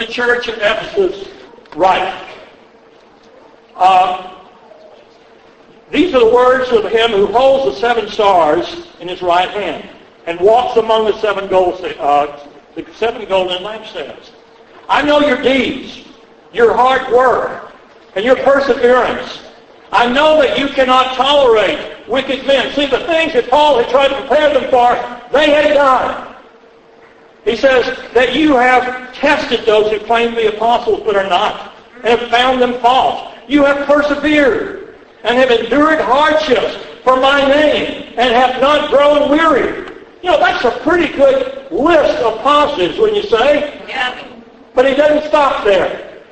the church at Ephesus right. Uh, these are the words of him who holds the seven stars in his right hand and walks among the seven gold, uh, the seven golden lampstands. I know your deeds, your hard work, and your perseverance. I know that you cannot tolerate wicked men. See, the things that Paul had tried to prepare them for, they had done. He says that you have tested those who claim to be apostles but are not, and have found them false. You have persevered and have endured hardships for my name and have not grown weary. You know, that's a pretty good list of positives, wouldn't you say? Yeah. But he doesn't stop there.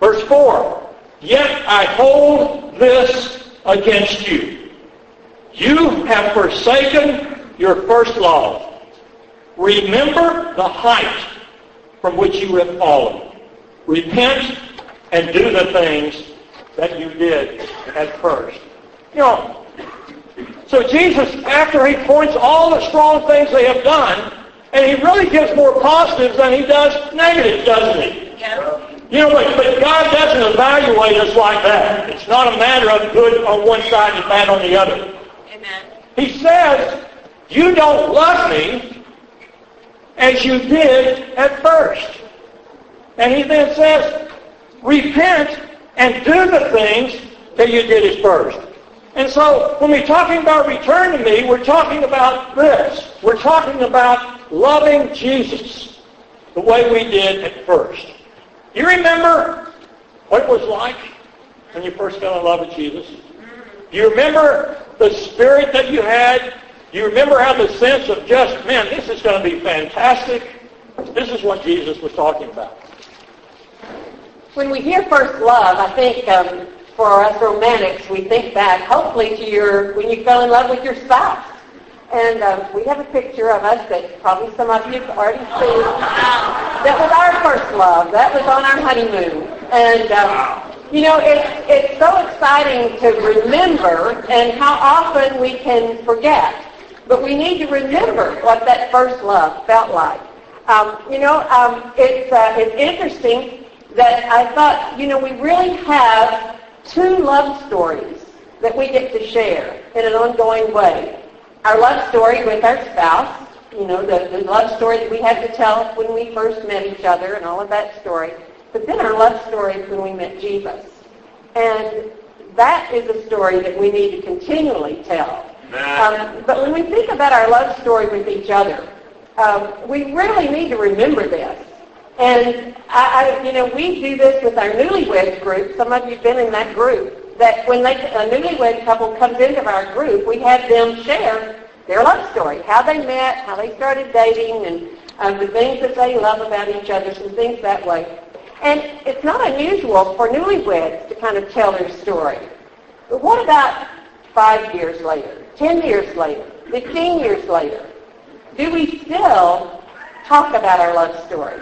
Verse 4, Yet I hold this against you. You have forsaken your first love. Remember the height from which you have fallen. Repent and do the things that you did at first. You know, so Jesus, after he points all the strong things they have done, and he really gives more positives than he does negatives, doesn't he? Yeah. You know, but, but God doesn't evaluate us like that. It's not a matter of good on one side and bad on the other. Amen. He says, you don't love me as you did at first. And he then says, repent and do the things that you did at first. And so when we're talking about return to me, we're talking about this. We're talking about loving Jesus the way we did at first. You remember what it was like when you first fell in love with Jesus? Do you remember the spirit that you had? You remember how the sense of just, man, this is going to be fantastic? This is what Jesus was talking about. When we hear first love, I think um, for us romantics, we think back hopefully to your when you fell in love with your spouse. And um, we have a picture of us that probably some of you have already seen. That was our first love. That was on our honeymoon. And um, you know, it's it's so exciting to remember, and how often we can forget. But we need to remember what that first love felt like. Um, you know, um, it's uh, it's interesting that I thought, you know, we really have two love stories that we get to share in an ongoing way. Our love story with our spouse, you know, the, the love story that we had to tell when we first met each other and all of that story. But then our love story when we met Jesus. And that is a story that we need to continually tell. Um, but when we think about our love story with each other, um, we really need to remember this. And I, I, you know, we do this with our newlywed group. Some of you've been in that group. That when they, a newlywed couple comes into our group, we have them share their love story, how they met, how they started dating, and um, the things that they love about each other, some things that way. And it's not unusual for newlyweds to kind of tell their story. But what about five years later, ten years later, fifteen years later? Do we still talk about our love story?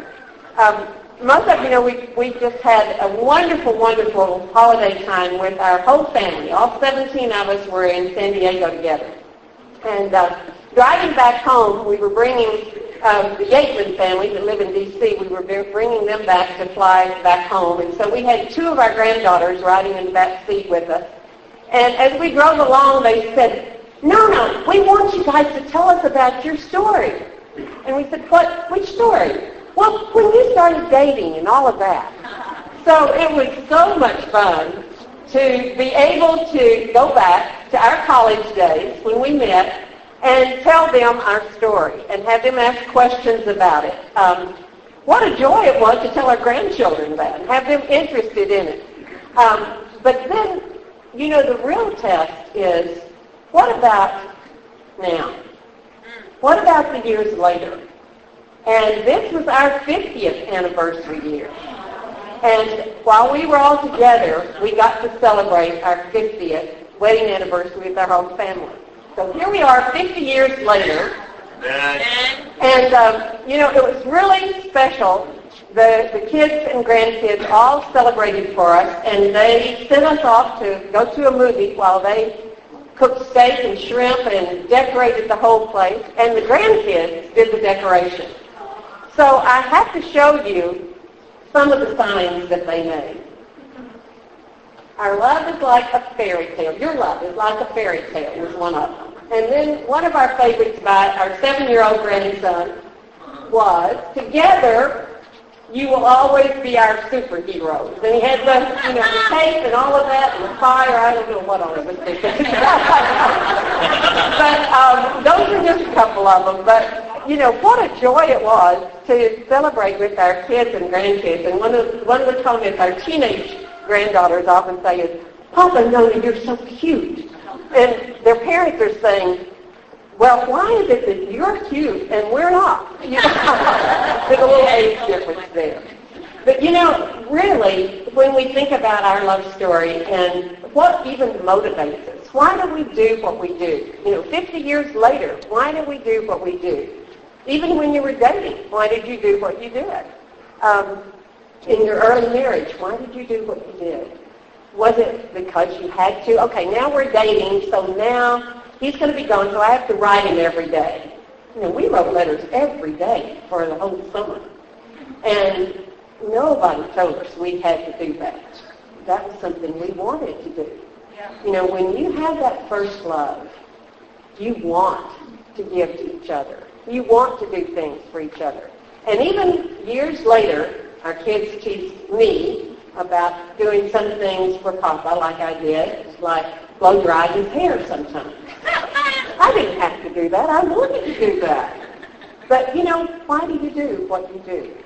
Um, most of you know we we just had a wonderful, wonderful holiday time with our whole family. All 17 of us were in San Diego together. And uh, driving back home, we were bringing um, the Yateman family that live in D.C. We were bringing them back to fly back home, and so we had two of our granddaughters riding in the back seat with us. And as we drove along, they said, "No, no, we want you guys to tell us about your story." And we said, "What? Which story?" Well, when you started dating and all of that. So it was so much fun to be able to go back to our college days when we met and tell them our story and have them ask questions about it. Um, what a joy it was to tell our grandchildren that and have them interested in it. Um, but then, you know, the real test is, what about now? What about the years later? And this was our 50th anniversary year. And while we were all together, we got to celebrate our 50th wedding anniversary with our whole family. So here we are 50 years later. And, um, you know, it was really special. The, the kids and grandkids all celebrated for us, and they sent us off to go to a movie while they cooked steak and shrimp and decorated the whole place, and the grandkids did the decoration. So I have to show you some of the signs that they made. Our love is like a fairy tale. Your love is like a fairy tale was one of them. And then one of our favorites by our seven-year-old grandson was, together you will always be our superheroes. And he had the, you know, the tape and all of that and the fire. I don't know what all of it is. but um, those are just a couple of them. But, you know, what a joy it was to celebrate with our kids and grandkids. And one of, one of the comments our teenage granddaughters often say is, Papa, Nona, you're so cute. And their parents are saying, well, why is it that you're cute and we're not? You know, there's a little age difference there. But you know, really, when we think about our love story and what even motivates us, why do we do what we do? You know, 50 years later, why do we do what we do? Even when you were dating, why did you do what you did? Um, in your early marriage, why did you do what you did? Was it because you had to? Okay, now we're dating, so now he's going to be gone, so I have to write him every day. You know, we wrote letters every day for the whole summer. And nobody told us we had to do that. That was something we wanted to do. You know, when you have that first love, you want to give to each other. You want to do things for each other. And even years later, our kids tease me about doing some things for Papa, like I did, like blow dry his hair sometimes. I didn't have to do that. I wanted to do that. But, you know, why do you do what you do?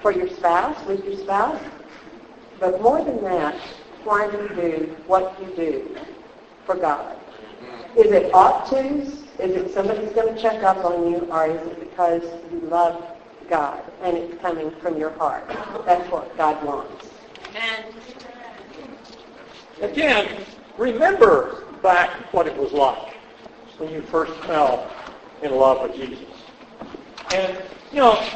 For your spouse, with your spouse? But more than that, why do you do what you do for God? Mm-hmm. Is it ought to's? Is it somebody's going to check up on you? Or is it because you love God and it's coming from your heart? That's what God wants. Amen. Again, remember back what it was like when you first fell in love with Jesus. And, you know,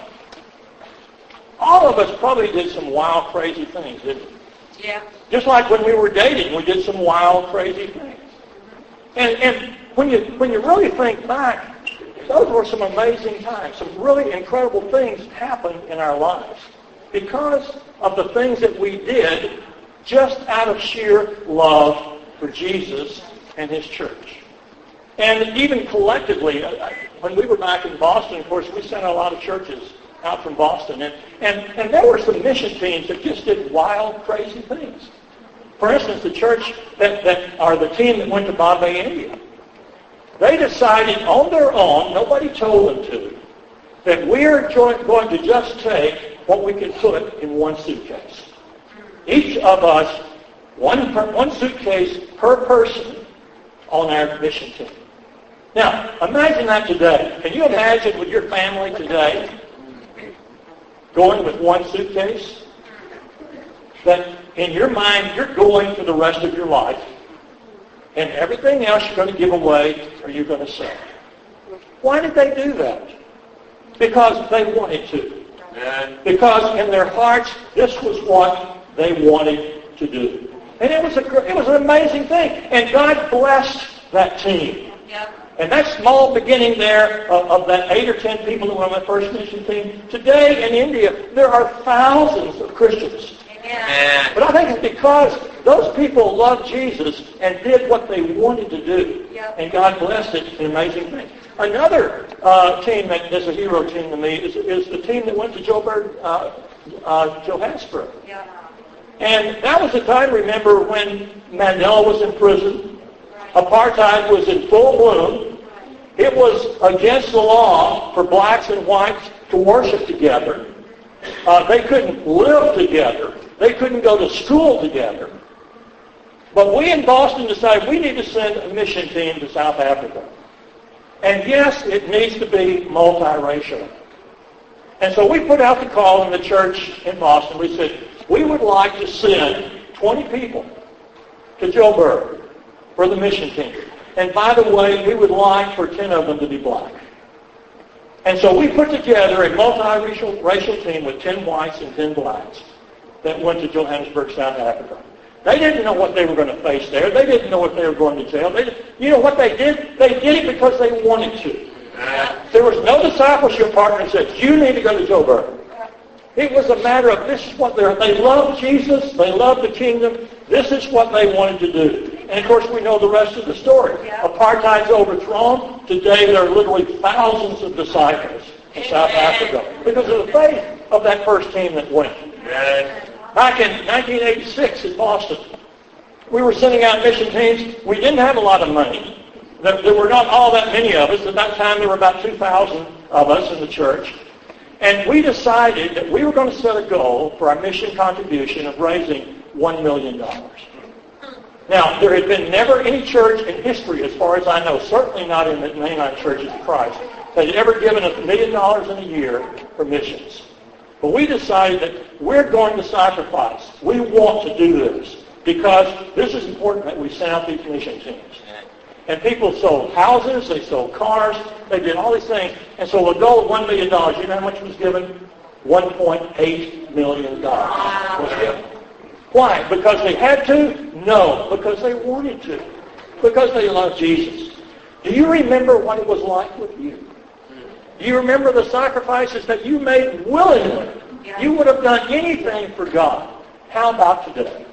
all of us probably did some wild, crazy things, didn't we? Yeah. Just like when we were dating, we did some wild, crazy things. And, and when, you, when you really think back, those were some amazing times. Some really incredible things happened in our lives because of the things that we did just out of sheer love for Jesus and his church. And even collectively, uh, when we were back in Boston, of course, we sent a lot of churches out from Boston. And, and, and there were some mission teams that just did wild, crazy things. For instance, the church that, that are the team that went to Bombay, India. They decided on their own, nobody told them to, that we're going to just take what we can put in one suitcase. Each of us, one, per, one suitcase per person on our mission team. Now, imagine that today. Can you imagine with your family today going with one suitcase? That in your mind, you're going for the rest of your life. And everything else you're going to give away or you're going to sell. Why did they do that? Because they wanted to. Because in their hearts, this was what they wanted to do. And it was, a, it was an amazing thing. And God blessed that team. Yep. And that small beginning there of, of, that eight or ten people that were on that first mission team, today in India, there are thousands of Christians. Amen. But I think it's because those people loved Jesus and did what they wanted to do. Yep. And God blessed it. An amazing thing. Another uh, team that is a hero team to me is, is the team that went to Joburg, uh, uh, Johannesburg. Yeah. And that was a time, remember, when Mandela was in prison. Apartheid was in full bloom. It was against the law for blacks and whites to worship together. Uh, they couldn't live together. They couldn't go to school together. But we in Boston decided we need to send a mission team to South Africa. And yes, it needs to be multiracial. And so we put out the call in the church in Boston. We said, we would like to send 20 people to Joburg for the mission team. And by the way, we would like for 10 of them to be black. And so we put together a multiracial racial team with 10 whites and 10 blacks that went to Johannesburg, South Africa. They didn't know what they were going to face there. They didn't know if they were going to jail. They, you know what they did? They did it because they wanted to. There was no discipleship partner that said, you need to go to Joburg. It was a matter of this is what they're, they love Jesus, they love the kingdom, this is what they wanted to do. And of course we know the rest of the story. Yeah. Apartheid's overthrown. Today there are literally thousands of disciples in South Africa because of the faith of that first team that went. Back in 1986 in Boston, we were sending out mission teams. We didn't have a lot of money. There were not all that many of us. At that time there were about 2,000 of us in the church. And we decided that we were going to set a goal for our mission contribution of raising $1 million. Now, there had been never any church in history, as far as I know, certainly not in the mainline churches of Christ, that had ever given a million dollars in a year for missions. But we decided that we're going to sacrifice. We want to do this because this is important that we send out these mission teams. And people sold houses, they sold cars, they did all these things. And so a goal of $1 million, you know how much was given? $1.8 million was given. Why? Because they had to? No, because they wanted to. Because they loved Jesus. Do you remember what it was like with you? Do you remember the sacrifices that you made willingly? You would have done anything for God. How about today?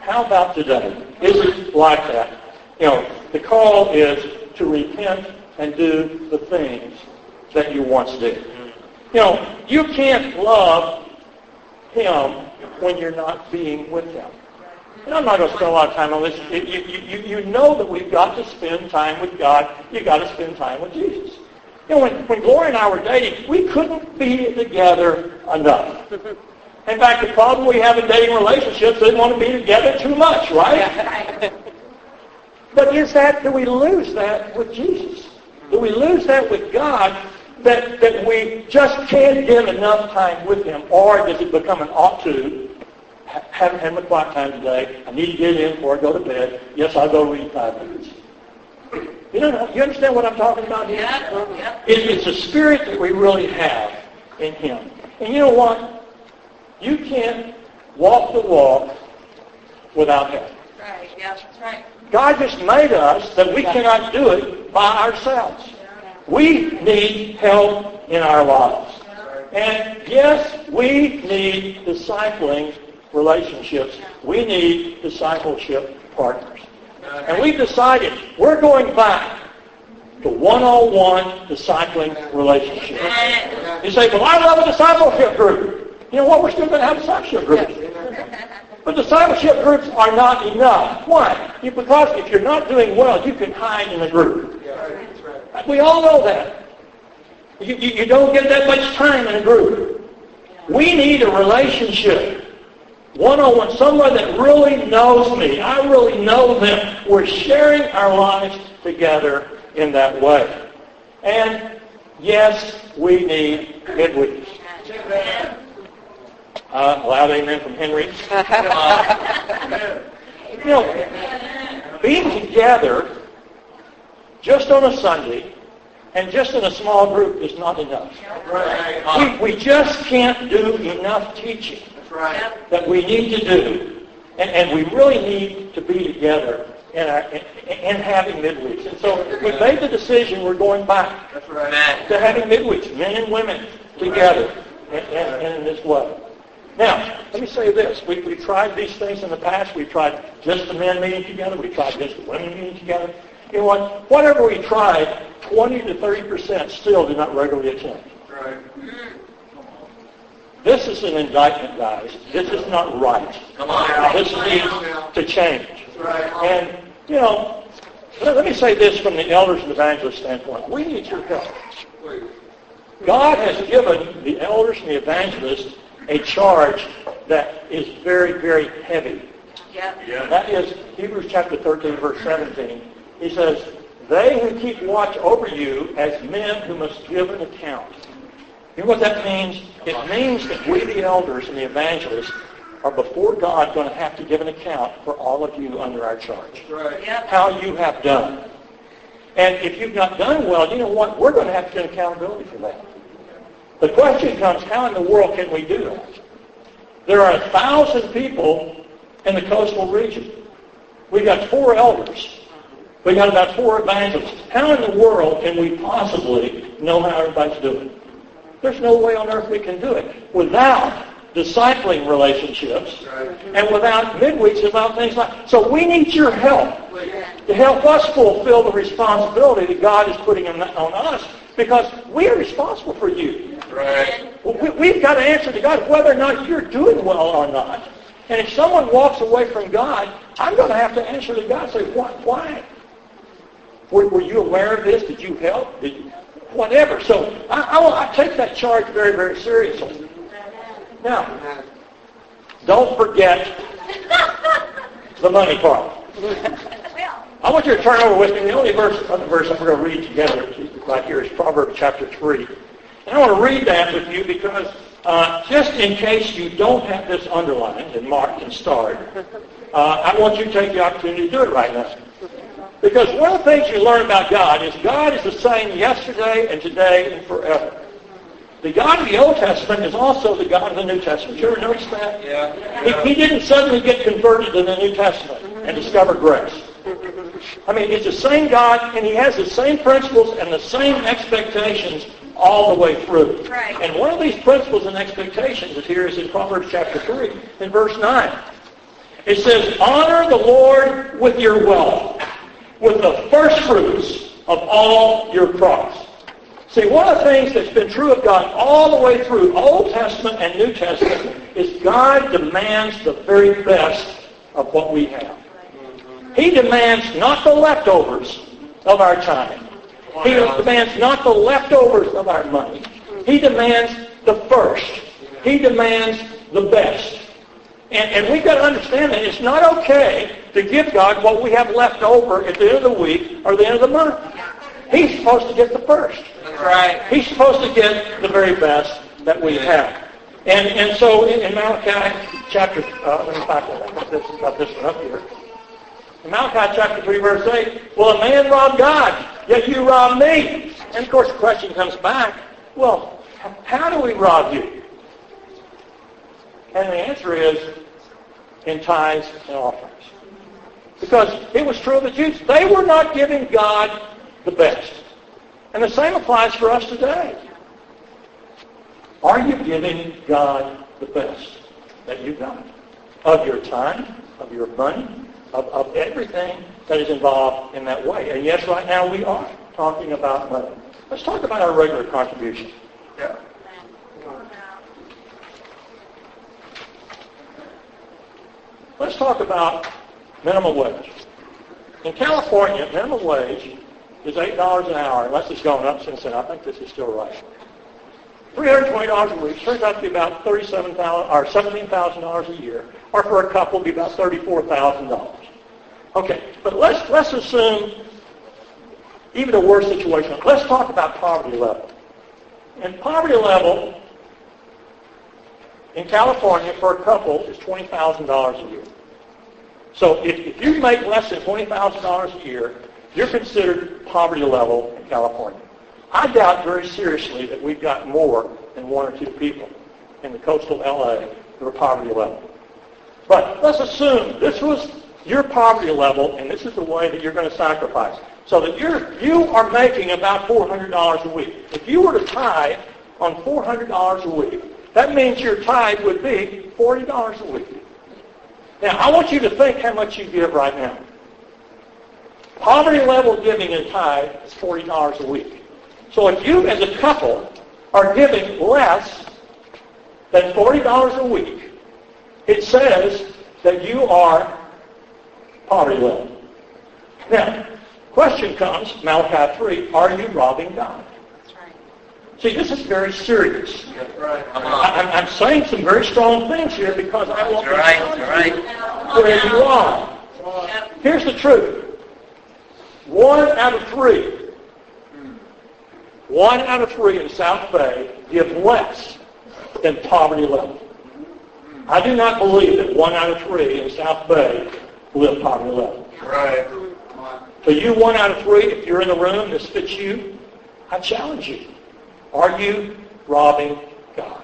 How about today? Is it like that? You know, the call is to repent and do the things that you once did. You know, you can't love him when you're not being with him. And I'm not going to spend a lot of time on this. You, you, you know that we've got to spend time with God. You've got to spend time with Jesus. You know, when, when Gloria and I were dating, we couldn't be together enough. In fact, the problem we have in dating relationships is they want to be together too much, right? But is that, do we lose that with Jesus? Do we lose that with God that, that we just can't get enough time with him? Or does it become an ought to? Haven't had my quiet time today. I need to get in before I go to bed. Yes, I'll go read five minutes. You know, you understand what I'm talking about here? Yeah. Oh, yeah. It, it's a spirit that we really have in him. And you know what? You can't walk the walk without him. Right, yeah, that's right. God just made us that we cannot do it by ourselves. We need help in our lives. And yes, we need discipling relationships. We need discipleship partners. And we've decided we're going back to one-on-one discipling relationships. You say, well, I love a discipleship group. You know what? We're still going to have discipleship groups. But discipleship groups are not enough. Why? Because if you're not doing well, you can hide in a group. We all know that. You, you, you don't get that much time in a group. We need a relationship. One-on-one, someone that really knows me. I really know them. We're sharing our lives together in that way. And yes, we need midweeks. Uh, loud amen from Henry. Uh, you know, being together just on a Sunday and just in a small group is not enough. We, we just can't do enough teaching that we need to do. And, and we really need to be together and, and having midweeks. And so we made the decision we're going back to having midweeks, men and women together and, and, and in this way. Now, let me say this. We, we tried these things in the past. We tried just the men meeting together. We tried just the women meeting together. You know what? Whatever we tried, 20 to 30% still do not regularly attend. Right. This is an indictment, guys. This is not right. Come on. This needs to change. Right. And, you know, let me say this from the elders and evangelists standpoint. We need your help. God has given the elders and the evangelists a charge that is very, very heavy. Yeah. yeah. That is Hebrews chapter 13, verse 17. He says, They who keep watch over you as men who must give an account. You know what that means? It means that we, the elders and the evangelists, are before God going to have to give an account for all of you under our charge. Right. Yep. How you have done. And if you've not done well, you know what? We're going to have to take accountability for that. The question comes, how in the world can we do that? There are a thousand people in the coastal region. We've got four elders. We've got about four evangelists. How in the world can we possibly know how everybody's doing? There's no way on earth we can do it without discipling relationships and without midweeks about things like so we need your help to help us fulfill the responsibility that God is putting on us because we are responsible for you. Right. We, have got to answer to God whether or not you're doing well or not. And if someone walks away from God, I'm going to have to answer to God and say, why? why? Were, were you aware of this? Did you help? Did you? Whatever. So I, I, I take that charge very, very seriously. Now, don't forget the money part. I want you to turn over with me. The only verse, other verse I'm going to read together right here is Proverbs chapter 3. And I want to read that with you because uh, just in case you don't have this underlined and marked and starred, uh, I want you to take the opportunity to do it right now. Because one of the things you learn about God is God is the same yesterday and today and forever. The God of the Old Testament is also the God of the New Testament. You ever notice that? Yeah. He, he didn't suddenly get converted in the New Testament and discover grace. I mean, it's the same God, and he has the same principles and the same expectations all the way through. Right. And one of these principles and expectations is here is in Proverbs chapter 3, in verse 9. It says, Honor the Lord with your wealth, with the first fruits of all your crops. See, one of the things that's been true of God all the way through Old Testament and New Testament is God demands the very best of what we have. He demands not the leftovers of our time. He demands not the leftovers of our money. He demands the first. He demands the best. And, and we've got to understand that it's not okay to give God what we have left over at the end of the week or the end of the month. He's supposed to get the first. Right. He's supposed to get the very best that we have. And, and so in, in Malachi chapter, uh, let me find that. This, got this one up here. In Malachi chapter 3, verse 8, will a man rob God? Yet you rob me. And of course the question comes back, well, how do we rob you? And the answer is in tithes and offerings. Because it was true of the Jews. They were not giving God the best. And the same applies for us today. Are you giving God the best that you've got? Of your time, of your money, of, of everything that is involved in that way. And yes, right now we are talking about money. Let's talk about our regular contribution. Yeah. Let's talk about minimum wage. In California, minimum wage is $8 an hour, unless it's gone up since then. I think this is still right. $320 a week turns out to be about 37,000 or $17,000 a year, or for a couple, be about $34,000. Okay, but let's let's assume even a worse situation. Let's talk about poverty level. And poverty level in California for a couple is $20,000 a year. So if, if you make less than $20,000 a year, you're considered poverty level in California. I doubt very seriously that we've got more than one or two people in the coastal LA who are poverty level. But let's assume this was your poverty level and this is the way that you're going to sacrifice. So that you're, you are making about $400 a week. If you were to tithe on $400 a week, that means your tithe would be $40 a week. Now, I want you to think how much you give right now. Poverty level giving in tithe is $40 a week. So if you as a couple are giving less than $40 a week, it says that you are poverty level. Now, question comes, Malachi 3, are you robbing God? See, this is very serious. That's right. I, I'm, I'm saying some very strong things here because I want to right. You're right. you where you are. Here's the truth. One out of three, one out of three in South Bay give less than poverty level. I do not believe that one out of three in South Bay live poverty level. Right. So you one out of three, if you're in the room, this fits you, I challenge you. Are you robbing God?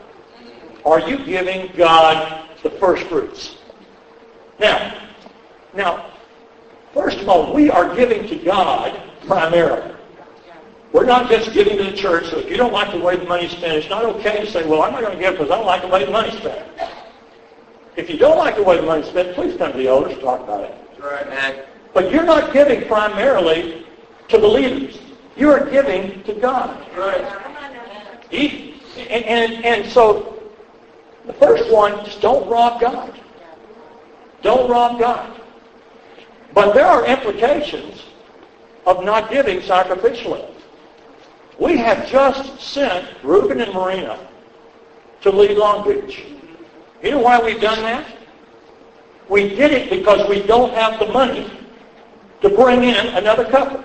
Are you giving God the first fruits? Now, now, first of all, we are giving to God primarily. We're not just giving to the church, so if you don't like the way the money's spent, it's not okay to say, well, I'm not going to give because I don't like the way the money's spent. If you don't like the way the money's spent, please come to the elders and talk about it. Right. But you're not giving primarily to the leaders. You are giving to God. Right. And, and, and so the first one, just don't rob God. Don't rob God. But there are implications of not giving sacrificially. We have just sent Ruben and Marina to lead Long Beach. You know why we've done that? We did it because we don't have the money to bring in another couple.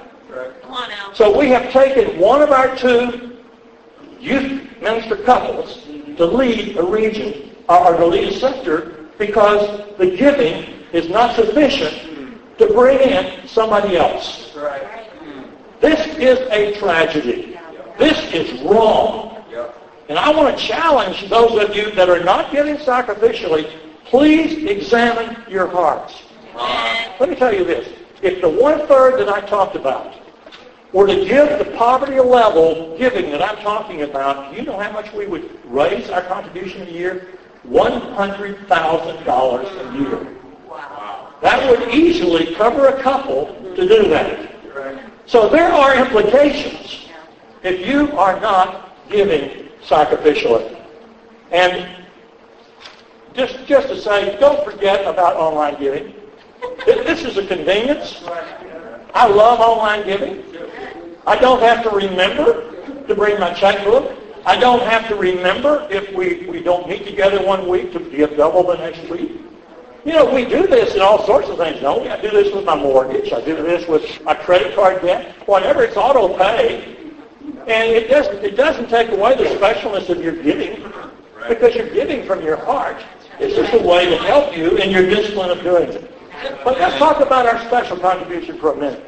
Come on now. So we have taken one of our two youth minister couples to lead a region uh, or to lead a sector because the giving is not sufficient to bring in somebody else. Right. This is a tragedy. This is wrong. And I want to challenge those of you that are not giving sacrificially, please examine your hearts. Let me tell you this. If the one-third that I talked about were to give the poverty level giving that I'm talking about, you know how much we would raise our contribution a year? $100,000 a year. That would easily cover a couple to do that. So there are implications if you are not giving sacrificially. And just, just to say, don't forget about online giving. This is a convenience. I love online giving. I don't have to remember to bring my checkbook. I don't have to remember if we, we don't meet together one week to give double the next week. You know, we do this in all sorts of things, don't we? I do this with my mortgage. I do this with my credit card debt. Whatever, it's auto pay. And it doesn't, it doesn't take away the specialness of your giving because you're giving from your heart. It's just a way to help you in your discipline of doing it. But let's talk about our special contribution for a minute.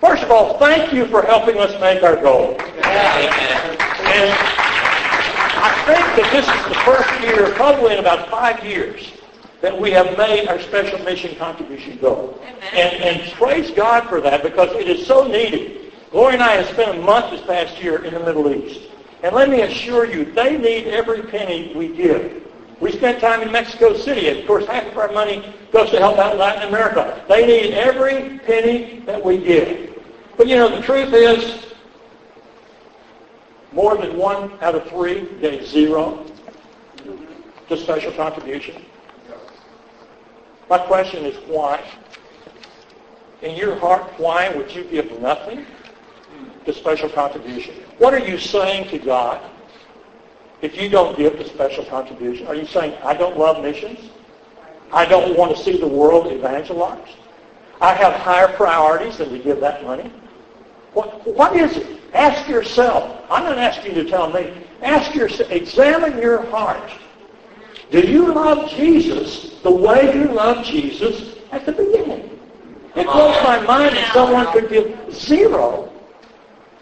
First of all, thank you for helping us make our goal. And I think that this is the first year, probably in about five years, that we have made our special mission contribution goal. And, and praise God for that because it is so needed. Gloria and I have spent a month this past year in the Middle East. And let me assure you, they need every penny we give. We spent time in Mexico City. Of course, half of our money goes to help out Latin America. They need every penny that we give. But you know, the truth is, more than one out of three gave zero to special contribution. My question is why? In your heart, why would you give nothing? The special contribution. What are you saying to God if you don't give the special contribution? Are you saying, I don't love missions? I don't want to see the world evangelized? I have higher priorities than to give that money? What, what is it? Ask yourself. I'm not asking you to tell me. Ask yourself. Examine your heart. Do you love Jesus the way you loved Jesus at the beginning? It blows my mind that someone could give zero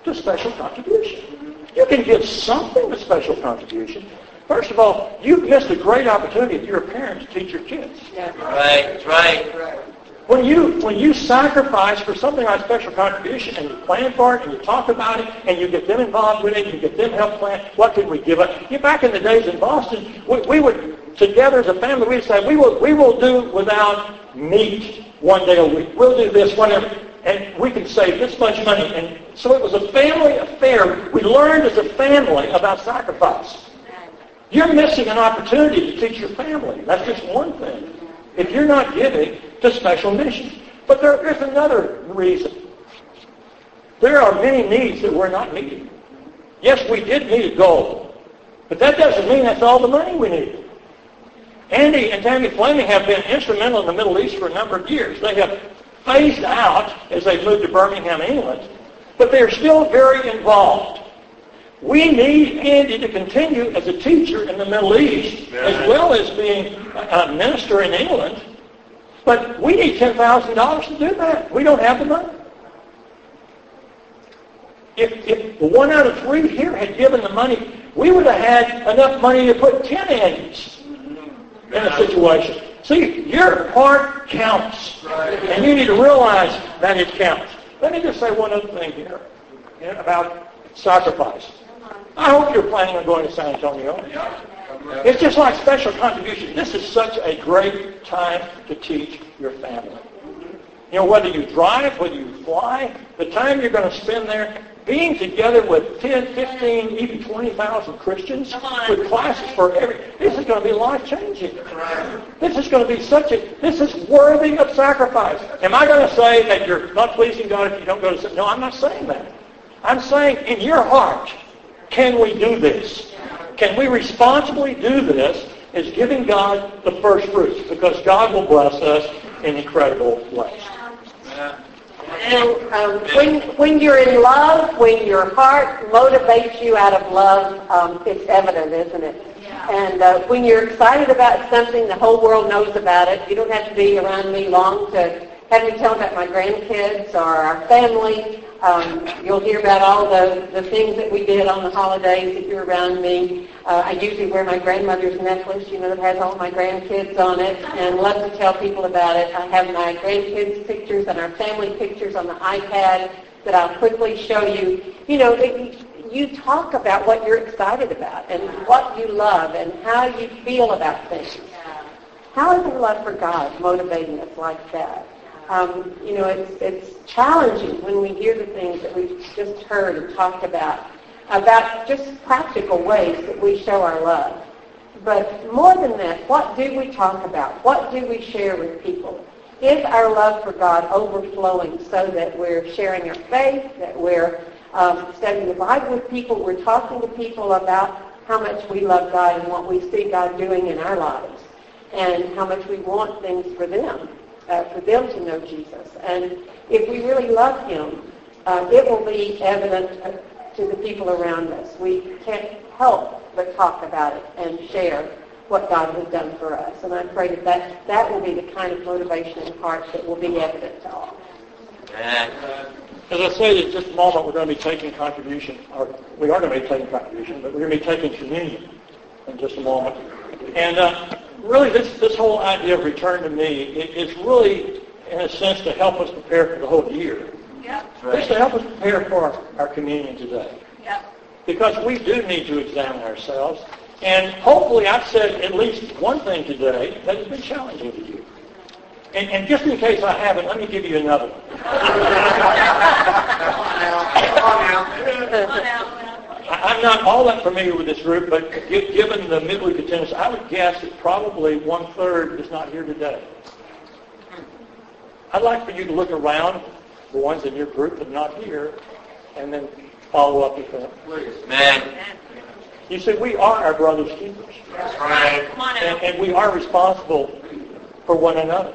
to special contribution. You can give something a special contribution. First of all, you've missed a great opportunity if you're a parent to teach your kids. Right, that's right. When you when you sacrifice for something like special contribution and you plan for it and you talk about it and you get them involved with it, and you get them help plan, what can we give up? You back in the days in Boston, we, we would together as a family we'd say we will we will do without meat one day a week. We'll do this whatever and we can save this much money. And so it was a family affair. We learned as a family about sacrifice. You're missing an opportunity to teach your family. That's just one thing. If you're not giving to special missions. But there is another reason. There are many needs that we're not meeting. Yes, we did need goal. But that doesn't mean that's all the money we need. Andy and Tammy Fleming have been instrumental in the Middle East for a number of years. They have phased out as they moved to Birmingham, England, but they're still very involved. We need Andy to continue as a teacher in the Middle East as well as being a minister in England. But we need $10,000 to do that. We don't have the money. If, if one out of three here had given the money, we would have had enough money to put 10 Andys in a situation. See, your part counts. And you need to realize that it counts. Let me just say one other thing here about sacrifice. I hope you're planning on going to San Antonio. It's just like special contribution. This is such a great time to teach your family. You know, whether you drive, whether you fly, the time you're going to spend there, being together with 10, 15, even 20,000 Christians with classes for every, this is going to be life-changing. This is going to be such a, this is worthy of sacrifice. Am I going to say that you're not pleasing God if you don't go to, no, I'm not saying that. I'm saying in your heart, can we do this? Can we responsibly do this is giving God the first fruits because God will bless us in incredible ways. And um, when, when you're in love, when your heart motivates you out of love, um, it's evident, isn't it? And uh, when you're excited about something, the whole world knows about it. You don't have to be around me long to have me tell about my grandkids or our family. Um, you'll hear about all the, the things that we did on the holidays if you're around me. Uh, I usually wear my grandmother's necklace, you know, that has all my grandkids on it, and love to tell people about it. I have my grandkids' pictures and our family pictures on the iPad that I'll quickly show you. You know, it, you talk about what you're excited about and what you love and how you feel about things. How is our love for God motivating us like that? Um, you know, it's, it's challenging when we hear the things that we've just heard and talked about, about just practical ways that we show our love. But more than that, what do we talk about? What do we share with people? Is our love for God overflowing so that we're sharing our faith, that we're um, studying the Bible with people, we're talking to people about how much we love God and what we see God doing in our lives, and how much we want things for them uh, for them to know Jesus. And if we really love him, uh, it will be evident uh, to the people around us. We can't help but talk about it and share what God has done for us. And I pray that that, that will be the kind of motivation and heart that will be evident to all. As I said, in just a moment, we're going to be taking contribution, or we are going to be taking contribution, but we're going to be taking communion in just a moment. And uh, really this, this whole idea of return to me is really, in a sense, to help us prepare for the whole year. Yep. It's to help us prepare for our, our communion today. Yep. Because we do need to examine ourselves. And hopefully I've said at least one thing today that has been challenging to you. And, and just in case I haven't, let me give you another one. Come on now. I'm not all that familiar with this group, but given the midweek attendance, I would guess that probably one-third is not here today. I'd like for you to look around, the ones in your group that are not here, and then follow up with them. Man. You see, we are our brother's keepers. That's right. Come on And, and we are responsible for one another.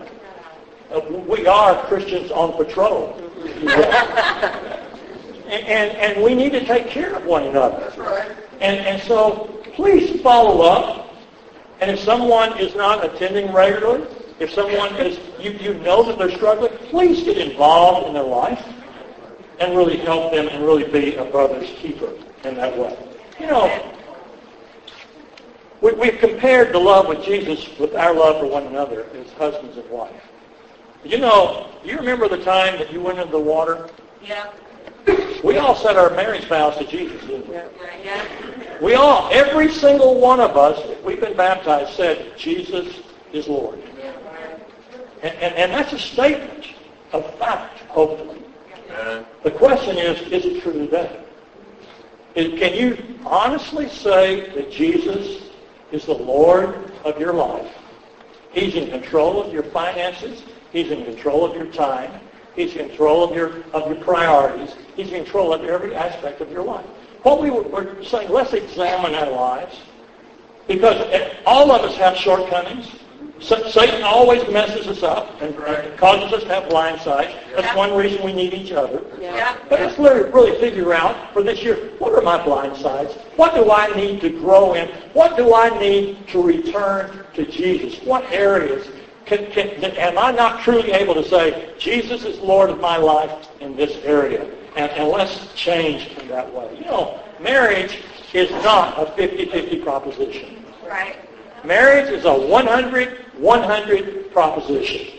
Uh, we are Christians on patrol. if you will. And, and, and we need to take care of one another. Right. And, and so please follow up. And if someone is not attending regularly, if someone is, you, you know that they're struggling, please get involved in their life and really help them and really be a brother's keeper in that way. You know, we, we've compared the love with Jesus with our love for one another as husbands and wife. You know, you remember the time that you went into the water? Yeah. We all said our marriage vows to Jesus, didn't we? Yeah. Yeah. We all, every single one of us, if we've been baptized, said, Jesus is Lord. And, and, and that's a statement of fact, hopefully. The question is, is it true today? Is- Can you honestly say that Jesus is the Lord of your life? He's in control of your finances. He's in control of your time. He's in control of your, of your priorities. He's in control of every aspect of your life. What we were, we're saying, let's examine our lives. Because eh, all of us have shortcomings. Sa- Satan always messes us up and causes us to have blind sides. That's one reason we need each other. Yeah. But let's really figure out for this year, what are my blind sides? What do I need to grow in? What do I need to return to Jesus? What areas can, can, am I not truly able to say, Jesus is Lord of my life in this area? And, and let's change in that way. You know, marriage is not a 50-50 proposition. Right. Marriage is a 100-100 proposition.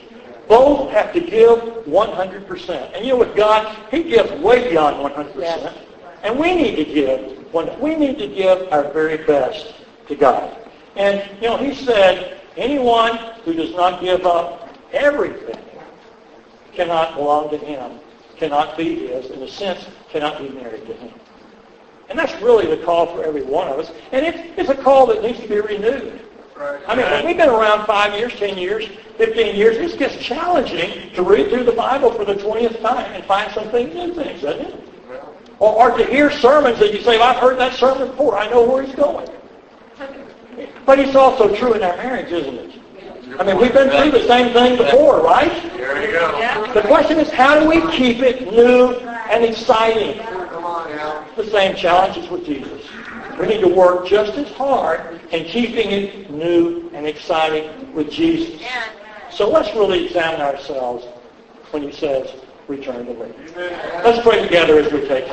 Both have to give 100%. And you know what God, He gives way beyond 100%. Yes. And we need to give, we need to give our very best to God. And, you know, he said, anyone who does not give up everything cannot belong to him, cannot be his, in a sense, cannot be married to him. And that's really the call for every one of us. And it's, it's a call that needs to be renewed. I mean, we've been around five years, 10 years, 15 years, it gets challenging to read through the Bible for the 20th time and find some things, new things, doesn't it? Or, or to hear sermons that you say, well, I've heard that sermon before. I know where he's going. But it's also true in our marriage, isn't it? I mean, we've been through the same thing before, right? There you go. The question is, how do we keep it new and exciting? The same challenges with Jesus. We need to work just as hard in keeping it new and exciting with Jesus. So let's really examine ourselves when he says, return to me. Let's pray together as we take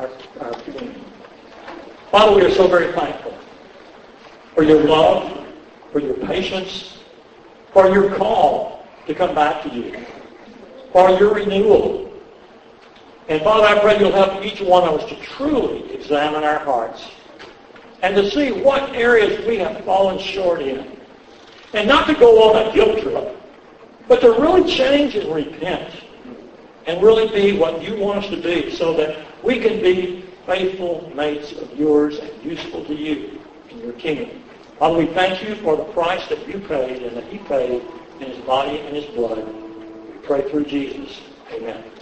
our, our communion. Father, we are so very thankful for your love, for your patience, for your call to come back to you, for your renewal. And Father, I pray you'll help each one of us to truly examine our hearts and to see what areas we have fallen short in. And not to go on a guilt trip, but to really change and repent and really be what you want us to be so that we can be faithful mates of yours and useful to you your kingdom. Father, we thank you for the price that you paid and that he paid in his body and his blood. We pray through Jesus. Amen.